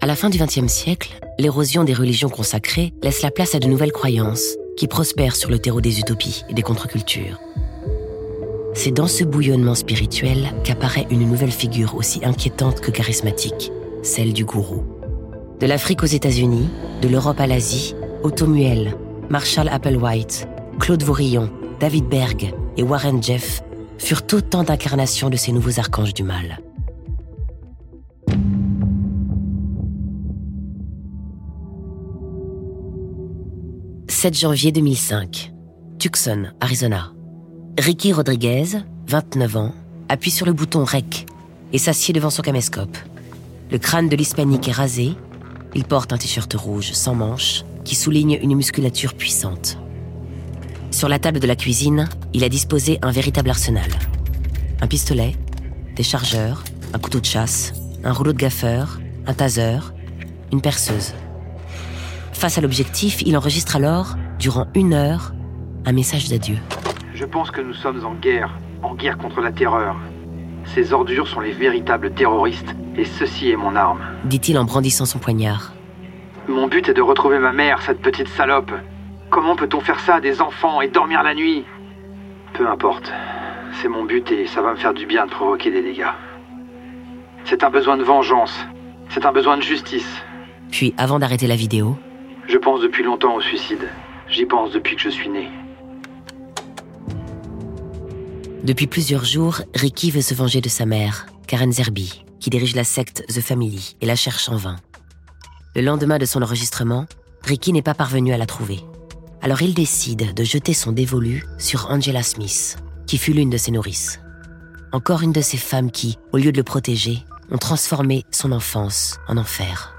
À la fin du XXe siècle, l'érosion des religions consacrées laisse la place à de nouvelles croyances qui prospèrent sur le terreau des utopies et des contre-cultures. C'est dans ce bouillonnement spirituel qu'apparaît une nouvelle figure aussi inquiétante que charismatique, celle du gourou. De l'Afrique aux États-Unis, de l'Europe à l'Asie, Otto Muel, Marshall Applewhite, Claude Vaurillon, David Berg et Warren Jeff furent autant d'incarnations de ces nouveaux archanges du mal. 7 janvier 2005. Tucson, Arizona. Ricky Rodriguez, 29 ans, appuie sur le bouton REC et s'assied devant son caméscope. Le crâne de l'hispanique est rasé. Il porte un t-shirt rouge sans manches qui souligne une musculature puissante. Sur la table de la cuisine, il a disposé un véritable arsenal. Un pistolet, des chargeurs, un couteau de chasse, un rouleau de gaffeur, un taser, une perceuse. Face à l'objectif, il enregistre alors, durant une heure, un message d'adieu. Je pense que nous sommes en guerre, en guerre contre la terreur. Ces ordures sont les véritables terroristes, et ceci est mon arme. Dit-il en brandissant son poignard. Mon but est de retrouver ma mère, cette petite salope. Comment peut-on faire ça à des enfants et dormir la nuit? Peu importe. C'est mon but et ça va me faire du bien de provoquer des dégâts. C'est un besoin de vengeance. C'est un besoin de justice. Puis, avant d'arrêter la vidéo, je pense depuis longtemps au suicide. J'y pense depuis que je suis né. Depuis plusieurs jours, Ricky veut se venger de sa mère, Karen Zerby, qui dirige la secte The Family et la cherche en vain. Le lendemain de son enregistrement, Ricky n'est pas parvenu à la trouver. Alors il décide de jeter son dévolu sur Angela Smith, qui fut l'une de ses nourrices. Encore une de ces femmes qui, au lieu de le protéger, ont transformé son enfance en enfer.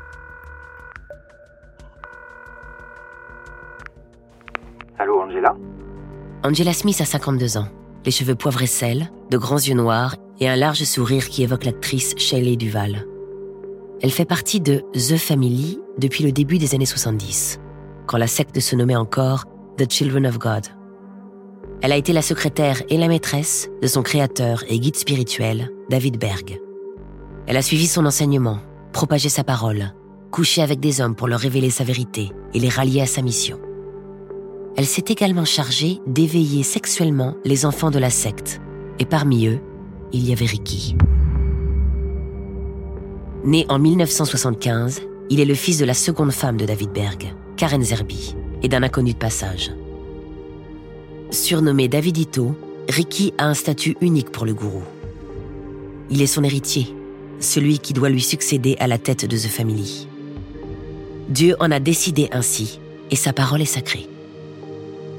Allô, Angela? Angela Smith a 52 ans, les cheveux poivre et sel, de grands yeux noirs et un large sourire qui évoque l'actrice Shelley Duval. Elle fait partie de The Family depuis le début des années 70, quand la secte se nommait encore The Children of God. Elle a été la secrétaire et la maîtresse de son créateur et guide spirituel, David Berg. Elle a suivi son enseignement, propagé sa parole, couché avec des hommes pour leur révéler sa vérité et les rallier à sa mission elle s'est également chargée d'éveiller sexuellement les enfants de la secte. Et parmi eux, il y avait Ricky. Né en 1975, il est le fils de la seconde femme de David Berg, Karen Zerby, et d'un inconnu de passage. Surnommé Davidito, Ricky a un statut unique pour le gourou. Il est son héritier, celui qui doit lui succéder à la tête de The Family. Dieu en a décidé ainsi, et sa parole est sacrée.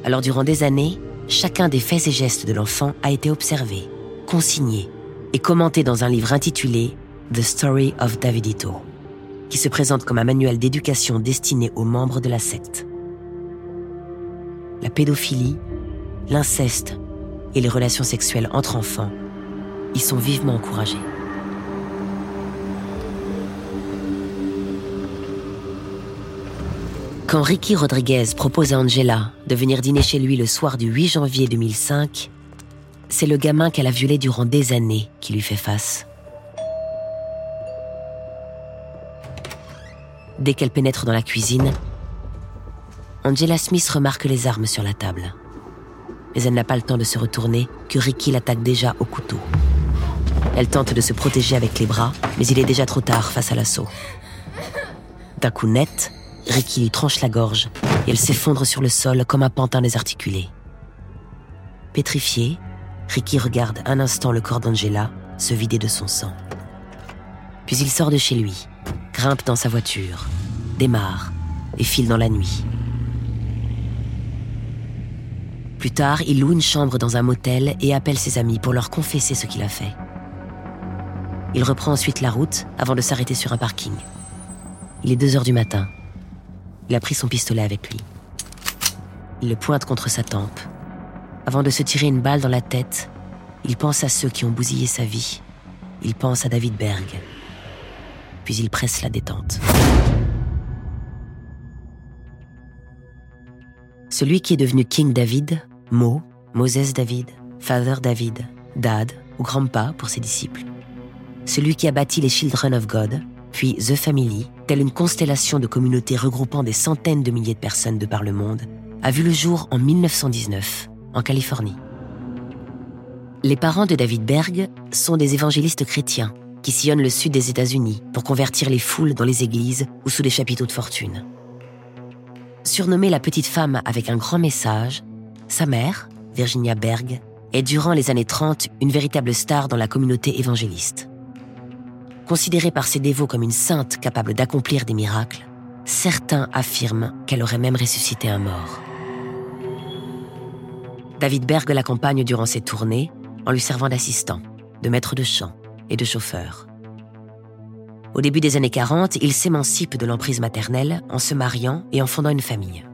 Alors durant des années, chacun des faits et gestes de l'enfant a été observé, consigné et commenté dans un livre intitulé The Story of Davidito, qui se présente comme un manuel d'éducation destiné aux membres de la secte. La pédophilie, l'inceste et les relations sexuelles entre enfants y sont vivement encouragés. Quand Ricky Rodriguez propose à Angela de venir dîner chez lui le soir du 8 janvier 2005, c'est le gamin qu'elle a violé durant des années qui lui fait face. Dès qu'elle pénètre dans la cuisine, Angela Smith remarque les armes sur la table. Mais elle n'a pas le temps de se retourner que Ricky l'attaque déjà au couteau. Elle tente de se protéger avec les bras, mais il est déjà trop tard face à l'assaut. D'un coup net, Ricky lui tranche la gorge et elle s'effondre sur le sol comme un pantin désarticulé. Pétrifié, Ricky regarde un instant le corps d'Angela se vider de son sang. Puis il sort de chez lui, grimpe dans sa voiture, démarre et file dans la nuit. Plus tard, il loue une chambre dans un motel et appelle ses amis pour leur confesser ce qu'il a fait. Il reprend ensuite la route avant de s'arrêter sur un parking. Il est 2 heures du matin il a pris son pistolet avec lui. Il le pointe contre sa tempe. Avant de se tirer une balle dans la tête, il pense à ceux qui ont bousillé sa vie. Il pense à David Berg. Puis il presse la détente. celui qui est devenu King David, Mo, Moses David, Father David, Dad ou Grandpa pour ses disciples. Celui qui a bâti les Children of God, puis The Family, telle une constellation de communautés regroupant des centaines de milliers de personnes de par le monde, a vu le jour en 1919, en Californie. Les parents de David Berg sont des évangélistes chrétiens qui sillonnent le sud des États-Unis pour convertir les foules dans les églises ou sous des chapiteaux de fortune. Surnommée la petite femme avec un grand message, sa mère, Virginia Berg, est durant les années 30 une véritable star dans la communauté évangéliste. Considérée par ses dévots comme une sainte capable d'accomplir des miracles, certains affirment qu'elle aurait même ressuscité un mort. David Berg l'accompagne durant ses tournées en lui servant d'assistant, de maître de chant et de chauffeur. Au début des années 40, il s'émancipe de l'emprise maternelle en se mariant et en fondant une famille.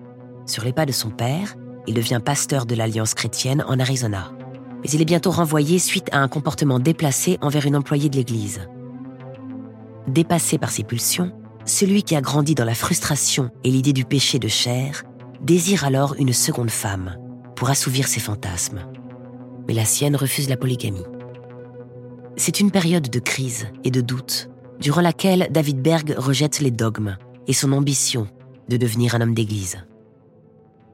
Sur les pas de son père, il devient pasteur de l'Alliance chrétienne en Arizona. Mais il est bientôt renvoyé suite à un comportement déplacé envers une employée de l'Église. Dépassé par ses pulsions, celui qui a grandi dans la frustration et l'idée du péché de chair désire alors une seconde femme pour assouvir ses fantasmes. Mais la sienne refuse la polygamie. C'est une période de crise et de doute, durant laquelle David Berg rejette les dogmes et son ambition de devenir un homme d'église.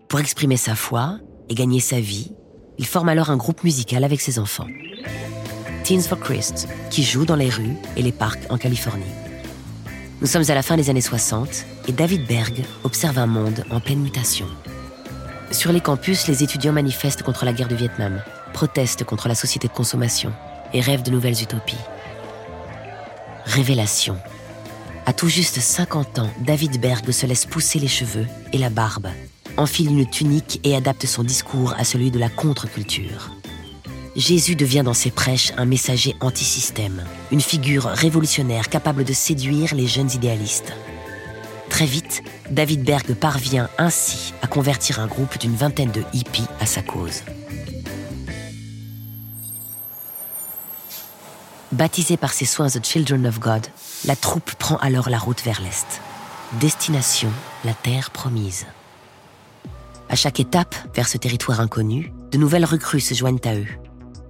Pour exprimer sa foi et gagner sa vie, il forme alors un groupe musical avec ses enfants. Teens for Christ, qui joue dans les rues et les parcs en Californie. Nous sommes à la fin des années 60 et David Berg observe un monde en pleine mutation. Sur les campus, les étudiants manifestent contre la guerre du Vietnam, protestent contre la société de consommation et rêvent de nouvelles utopies. Révélation. À tout juste 50 ans, David Berg se laisse pousser les cheveux et la barbe, enfile une tunique et adapte son discours à celui de la contre-culture. Jésus devient dans ses prêches un messager anti-système, une figure révolutionnaire capable de séduire les jeunes idéalistes. Très vite, David Berg parvient ainsi à convertir un groupe d'une vingtaine de hippies à sa cause. Baptisé par ses soins The Children of God, la troupe prend alors la route vers l'Est. Destination, la terre promise. À chaque étape vers ce territoire inconnu, de nouvelles recrues se joignent à eux.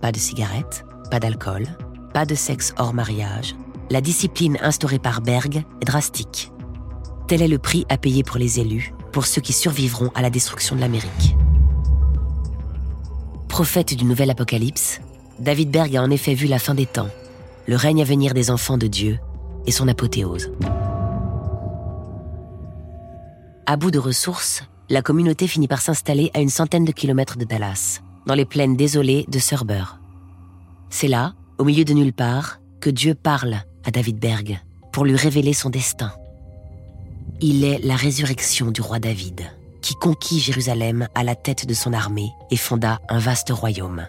Pas de cigarettes, pas d'alcool, pas de sexe hors mariage. La discipline instaurée par Berg est drastique. Tel est le prix à payer pour les élus, pour ceux qui survivront à la destruction de l'Amérique. Prophète du nouvel apocalypse, David Berg a en effet vu la fin des temps le règne à venir des enfants de Dieu et son apothéose. À bout de ressources, la communauté finit par s'installer à une centaine de kilomètres de Dallas, dans les plaines désolées de Surber. C'est là, au milieu de nulle part, que Dieu parle à David Berg pour lui révéler son destin. Il est la résurrection du roi David, qui conquit Jérusalem à la tête de son armée et fonda un vaste royaume.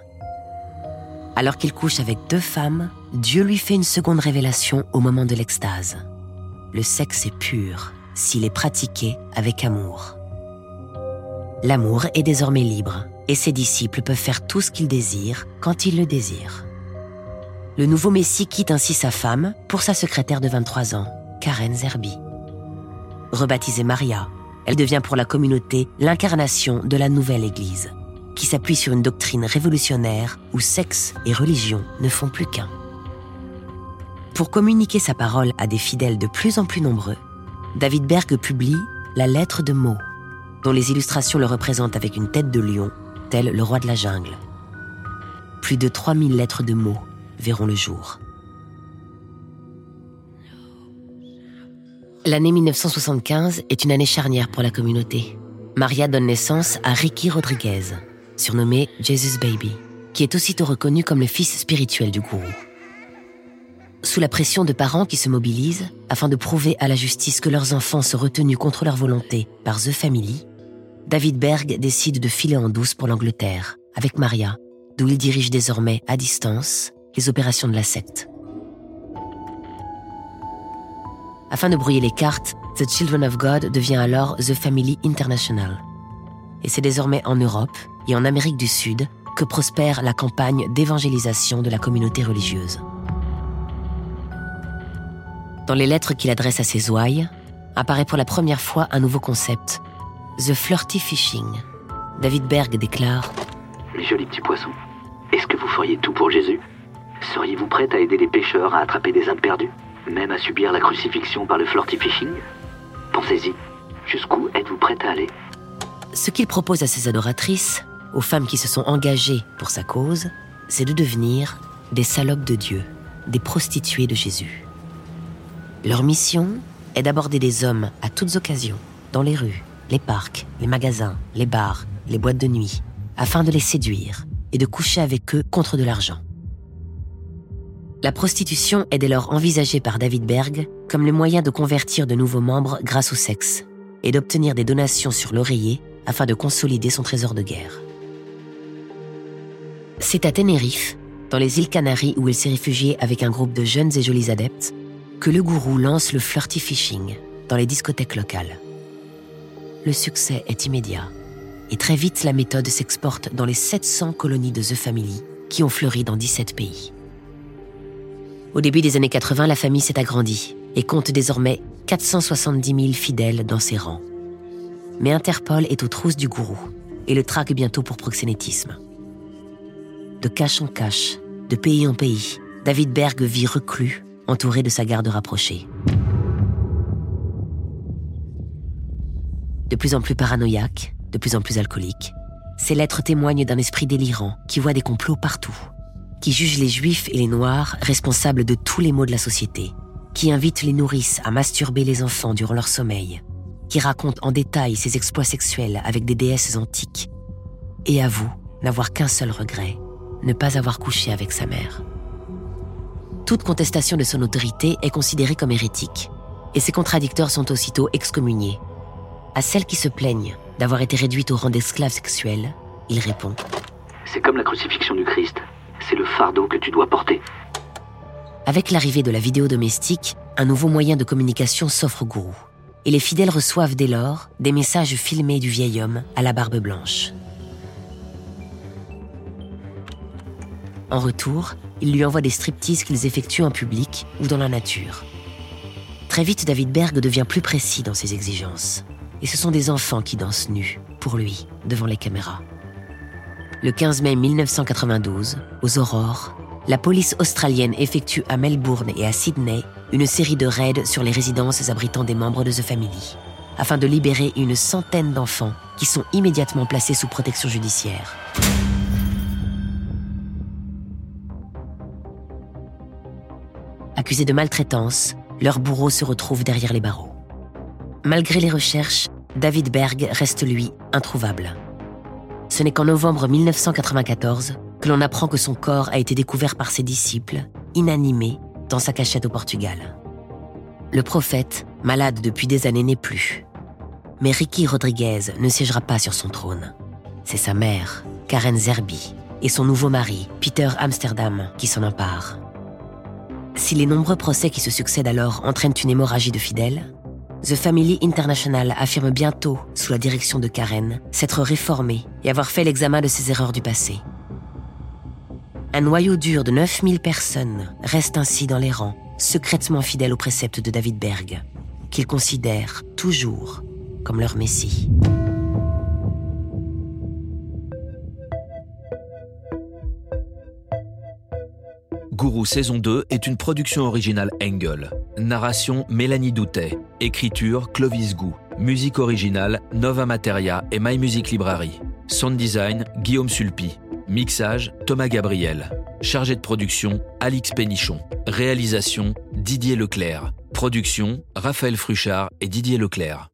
Alors qu'il couche avec deux femmes, Dieu lui fait une seconde révélation au moment de l'extase. Le sexe est pur s'il est pratiqué avec amour. L'amour est désormais libre et ses disciples peuvent faire tout ce qu'ils désirent quand ils le désirent. Le nouveau Messie quitte ainsi sa femme pour sa secrétaire de 23 ans, Karen Zerbi. Rebaptisée Maria, elle devient pour la communauté l'incarnation de la nouvelle Église qui s'appuie sur une doctrine révolutionnaire où sexe et religion ne font plus qu'un. Pour communiquer sa parole à des fidèles de plus en plus nombreux, David Berg publie La lettre de mots, dont les illustrations le représentent avec une tête de lion, tel le roi de la jungle. Plus de 3000 lettres de mots verront le jour. L'année 1975 est une année charnière pour la communauté. Maria donne naissance à Ricky Rodriguez, surnommé Jesus Baby, qui est aussitôt reconnu comme le fils spirituel du gourou. Sous la pression de parents qui se mobilisent afin de prouver à la justice que leurs enfants sont retenus contre leur volonté par The Family, David Berg décide de filer en douce pour l'Angleterre, avec Maria, d'où il dirige désormais à distance les opérations de la secte. Afin de brouiller les cartes, The Children of God devient alors The Family International. Et c'est désormais en Europe et en Amérique du Sud que prospère la campagne d'évangélisation de la communauté religieuse. Dans les lettres qu'il adresse à ses ouailles, apparaît pour la première fois un nouveau concept, The Flirty Fishing, David Berg déclare Mes jolis petits poissons, est-ce que vous feriez tout pour Jésus? Seriez-vous prête à aider les pêcheurs à attraper des âmes perdues Même à subir la crucifixion par le flirty fishing? Pensez-y, jusqu'où êtes-vous prête à aller? Ce qu'il propose à ses adoratrices, aux femmes qui se sont engagées pour sa cause, c'est de devenir des salopes de Dieu, des prostituées de Jésus. Leur mission est d'aborder des hommes à toutes occasions, dans les rues, les parcs, les magasins, les bars, les boîtes de nuit, afin de les séduire et de coucher avec eux contre de l'argent. La prostitution est dès lors envisagée par David Berg comme le moyen de convertir de nouveaux membres grâce au sexe et d'obtenir des donations sur l'oreiller afin de consolider son trésor de guerre. C'est à Tenerife, dans les îles Canaries où il s'est réfugié avec un groupe de jeunes et jolis adeptes, que le gourou lance le flirty fishing dans les discothèques locales. Le succès est immédiat et très vite la méthode s'exporte dans les 700 colonies de The Family qui ont fleuri dans 17 pays. Au début des années 80, la famille s'est agrandie et compte désormais 470 000 fidèles dans ses rangs. Mais Interpol est aux trousses du gourou et le traque bientôt pour proxénétisme. De cache en cache, de pays en pays, David Berg vit reclus, entouré de sa garde rapprochée. De plus en plus paranoïaque, de plus en plus alcoolique, ses lettres témoignent d'un esprit délirant qui voit des complots partout, qui juge les juifs et les noirs responsables de tous les maux de la société, qui invite les nourrices à masturber les enfants durant leur sommeil, qui raconte en détail ses exploits sexuels avec des déesses antiques, et avoue n'avoir qu'un seul regret, ne pas avoir couché avec sa mère. Toute contestation de son autorité est considérée comme hérétique, et ses contradicteurs sont aussitôt excommuniés. À celles qui se plaignent d'avoir été réduites au rang d'esclaves sexuels, il répond C'est comme la crucifixion du Christ, c'est le fardeau que tu dois porter. Avec l'arrivée de la vidéo domestique, un nouveau moyen de communication s'offre au gourou. Et les fidèles reçoivent dès lors des messages filmés du vieil homme à la barbe blanche. En retour, il lui envoie des striptease qu'ils effectuent en public ou dans la nature. Très vite, David Berg devient plus précis dans ses exigences. Et ce sont des enfants qui dansent nus, pour lui, devant les caméras. Le 15 mai 1992, aux aurores, la police australienne effectue à Melbourne et à Sydney une série de raids sur les résidences abritant des membres de The Family, afin de libérer une centaine d'enfants qui sont immédiatement placés sous protection judiciaire. Accusés de maltraitance, leurs bourreaux se retrouvent derrière les barreaux. Malgré les recherches, David Berg reste lui introuvable. Ce n'est qu'en novembre 1994 que l'on apprend que son corps a été découvert par ses disciples, inanimé, dans sa cachette au Portugal. Le prophète, malade depuis des années, n'est plus. Mais Ricky Rodriguez ne siégera pas sur son trône. C'est sa mère, Karen Zerbi, et son nouveau mari, Peter Amsterdam, qui s'en emparent. Si les nombreux procès qui se succèdent alors entraînent une hémorragie de fidèles, The Family International affirme bientôt, sous la direction de Karen, s'être réformée et avoir fait l'examen de ses erreurs du passé. Un noyau dur de 9000 personnes reste ainsi dans les rangs, secrètement fidèles aux préceptes de David Berg, qu'ils considèrent toujours comme leur messie. Gourou saison 2 est une production originale Engel. Narration Mélanie Doutet. Écriture Clovis Gou. Musique originale Nova Materia et My Music Library. Sound design Guillaume Sulpi. Mixage Thomas Gabriel. Chargé de production Alix Pénichon. Réalisation Didier Leclerc. Production Raphaël Fruchard et Didier Leclerc.